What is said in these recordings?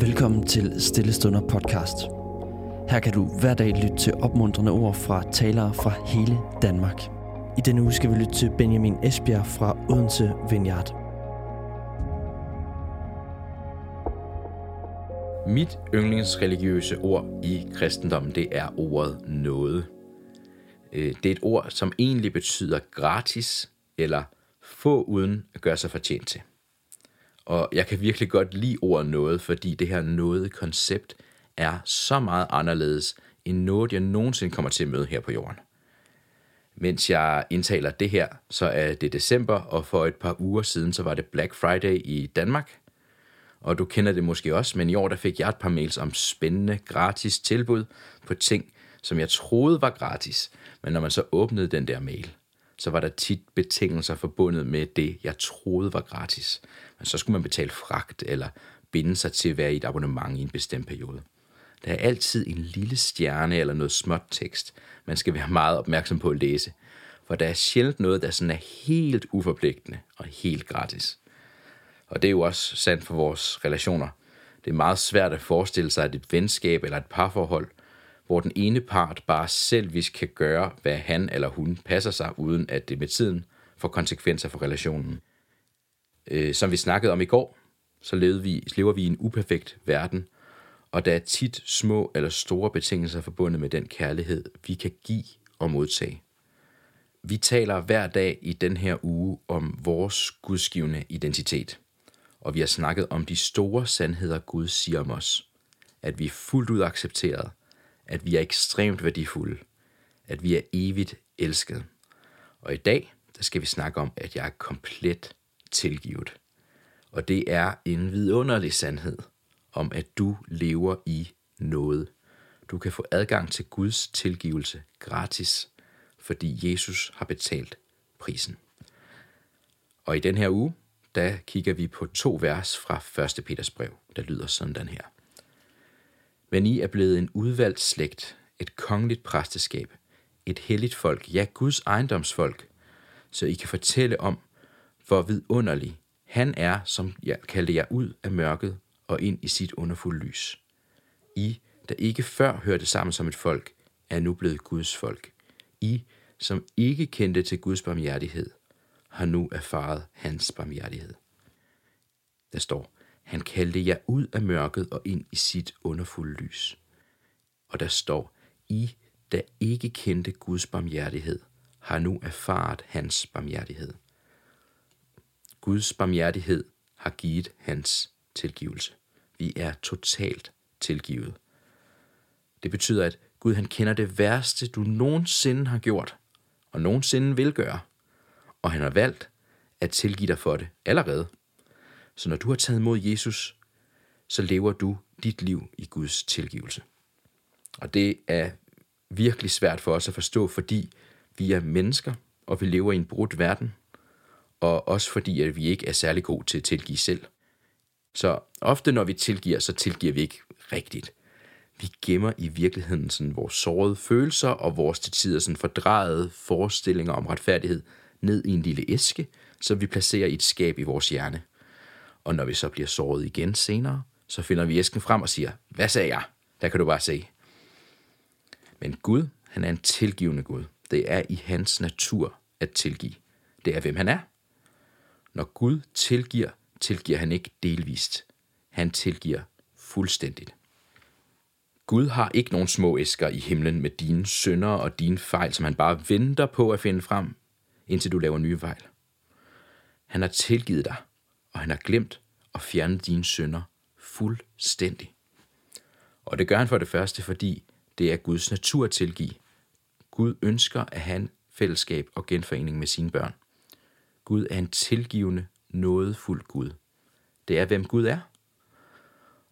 Velkommen til Stillestunder podcast. Her kan du hver dag lytte til opmuntrende ord fra talere fra hele Danmark. I denne uge skal vi lytte til Benjamin Esbjerg fra Odense Vineyard. Mit yndlingsreligiøse ord i kristendommen, det er ordet noget. Øh, det er et ord, som egentlig betyder gratis eller få uden at gøre sig fortjent til. Og jeg kan virkelig godt lide ordet noget, fordi det her noget koncept er så meget anderledes end noget, jeg nogensinde kommer til at møde her på jorden. Mens jeg indtaler det her, så er det december, og for et par uger siden, så var det Black Friday i Danmark. Og du kender det måske også, men i år der fik jeg et par mails om spændende, gratis tilbud på ting, som jeg troede var gratis. Men når man så åbnede den der mail, så var der tit betingelser forbundet med det, jeg troede var gratis. Men så skulle man betale fragt eller binde sig til at være i et abonnement i en bestemt periode. Der er altid en lille stjerne eller noget småt tekst, man skal være meget opmærksom på at læse, for der er sjældent noget, der sådan er helt uforpligtende og helt gratis. Og det er jo også sandt for vores relationer. Det er meget svært at forestille sig, at et venskab eller et parforhold – hvor den ene part bare selvvis kan gøre, hvad han eller hun passer sig, uden at det med tiden får konsekvenser for relationen. Øh, som vi snakkede om i går, så lever vi, lever vi i en uperfekt verden, og der er tit små eller store betingelser forbundet med den kærlighed, vi kan give og modtage. Vi taler hver dag i den her uge om vores gudsgivende identitet, og vi har snakket om de store sandheder, Gud siger om os. At vi er fuldt ud accepteret, at vi er ekstremt værdifulde, at vi er evigt elsket. Og i dag, der skal vi snakke om, at jeg er komplet tilgivet. Og det er en vidunderlig sandhed om, at du lever i noget. Du kan få adgang til Guds tilgivelse gratis, fordi Jesus har betalt prisen. Og i den her uge, der kigger vi på to vers fra 1. Peters brev, der lyder sådan den her. Men I er blevet en udvalgt slægt, et kongeligt præsteskab, et helligt folk, ja Guds ejendomsfolk, så I kan fortælle om, hvor vidunderlig han er, som jeg kaldte jer ud af mørket og ind i sit underfulde lys. I, der ikke før hørte sammen som et folk, er nu blevet Guds folk. I, som ikke kendte til Guds barmhjertighed, har nu erfaret hans barmhjertighed. Der står, han kaldte jer ud af mørket og ind i sit underfulde lys. Og der står, I, der ikke kendte Guds barmhjertighed, har nu erfaret hans barmhjertighed. Guds barmhjertighed har givet hans tilgivelse. Vi er totalt tilgivet. Det betyder, at Gud han kender det værste, du nogensinde har gjort, og nogensinde vil gøre. Og han har valgt at tilgive dig for det allerede. Så når du har taget imod Jesus, så lever du dit liv i Guds tilgivelse. Og det er virkelig svært for os at forstå, fordi vi er mennesker, og vi lever i en brudt verden, og også fordi, at vi ikke er særlig gode til at tilgive selv. Så ofte, når vi tilgiver, så tilgiver vi ikke rigtigt. Vi gemmer i virkeligheden sådan vores sårede følelser og vores til tider sådan fordrejede forestillinger om retfærdighed ned i en lille æske, som vi placerer i et skab i vores hjerne. Og når vi så bliver såret igen senere, så finder vi æsken frem og siger, hvad sagde jeg? Der kan du bare se. Men Gud, han er en tilgivende Gud. Det er i hans natur at tilgive. Det er, hvem han er. Når Gud tilgiver, tilgiver han ikke delvist. Han tilgiver fuldstændigt. Gud har ikke nogen små æsker i himlen med dine synder og dine fejl, som han bare venter på at finde frem, indtil du laver nye fejl. Han har tilgivet dig, og han har glemt at fjerne dine synder fuldstændig. Og det gør han for det første, fordi det er Guds natur at tilgive. Gud ønsker at have en fællesskab og genforening med sine børn. Gud er en tilgivende, nådefuld Gud. Det er, hvem Gud er.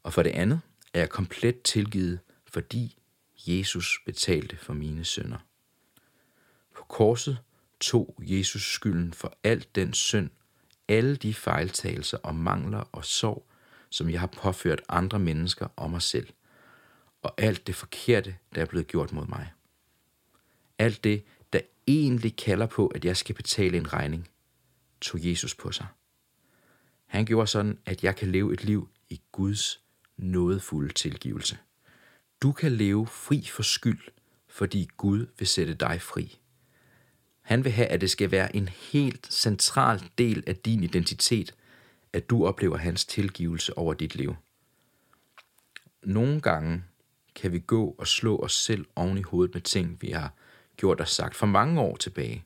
Og for det andet er jeg komplet tilgivet, fordi Jesus betalte for mine synder. På korset tog Jesus skylden for alt den synd, alle de fejltagelser og mangler og sorg, som jeg har påført andre mennesker og mig selv, og alt det forkerte, der er blevet gjort mod mig. Alt det, der egentlig kalder på, at jeg skal betale en regning, tog Jesus på sig. Han gjorde sådan, at jeg kan leve et liv i Guds nådefulde tilgivelse. Du kan leve fri for skyld, fordi Gud vil sætte dig fri. Han vil have, at det skal være en helt central del af din identitet, at du oplever hans tilgivelse over dit liv. Nogle gange kan vi gå og slå os selv oven i hovedet med ting, vi har gjort og sagt for mange år tilbage.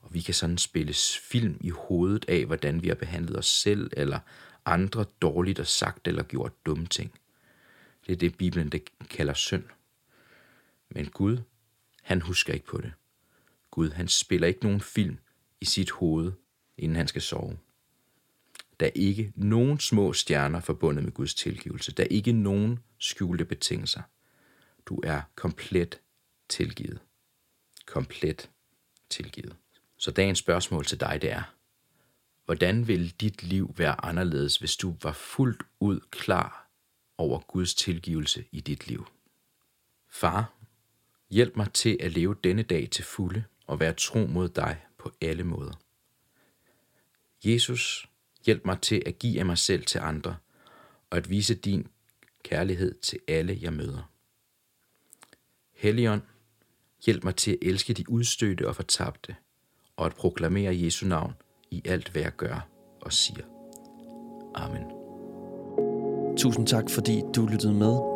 Og vi kan sådan spille film i hovedet af, hvordan vi har behandlet os selv eller andre dårligt og sagt eller gjort dumme ting. Det er det, Bibelen det kalder synd. Men Gud, han husker ikke på det. Gud, han spiller ikke nogen film i sit hoved, inden han skal sove. Der er ikke nogen små stjerner forbundet med Guds tilgivelse. Der er ikke nogen skjulte betingelser. Du er komplet tilgivet. Komplet tilgivet. Så dagens spørgsmål til dig, det er, hvordan vil dit liv være anderledes, hvis du var fuldt ud klar over Guds tilgivelse i dit liv? Far, hjælp mig til at leve denne dag til fulde og være tro mod dig på alle måder. Jesus, hjælp mig til at give af mig selv til andre, og at vise din kærlighed til alle, jeg møder. Helligånd, hjælp mig til at elske de udstødte og fortabte, og at proklamere Jesu navn i alt, hvad jeg gør og siger. Amen. Tusind tak, fordi du lyttede med.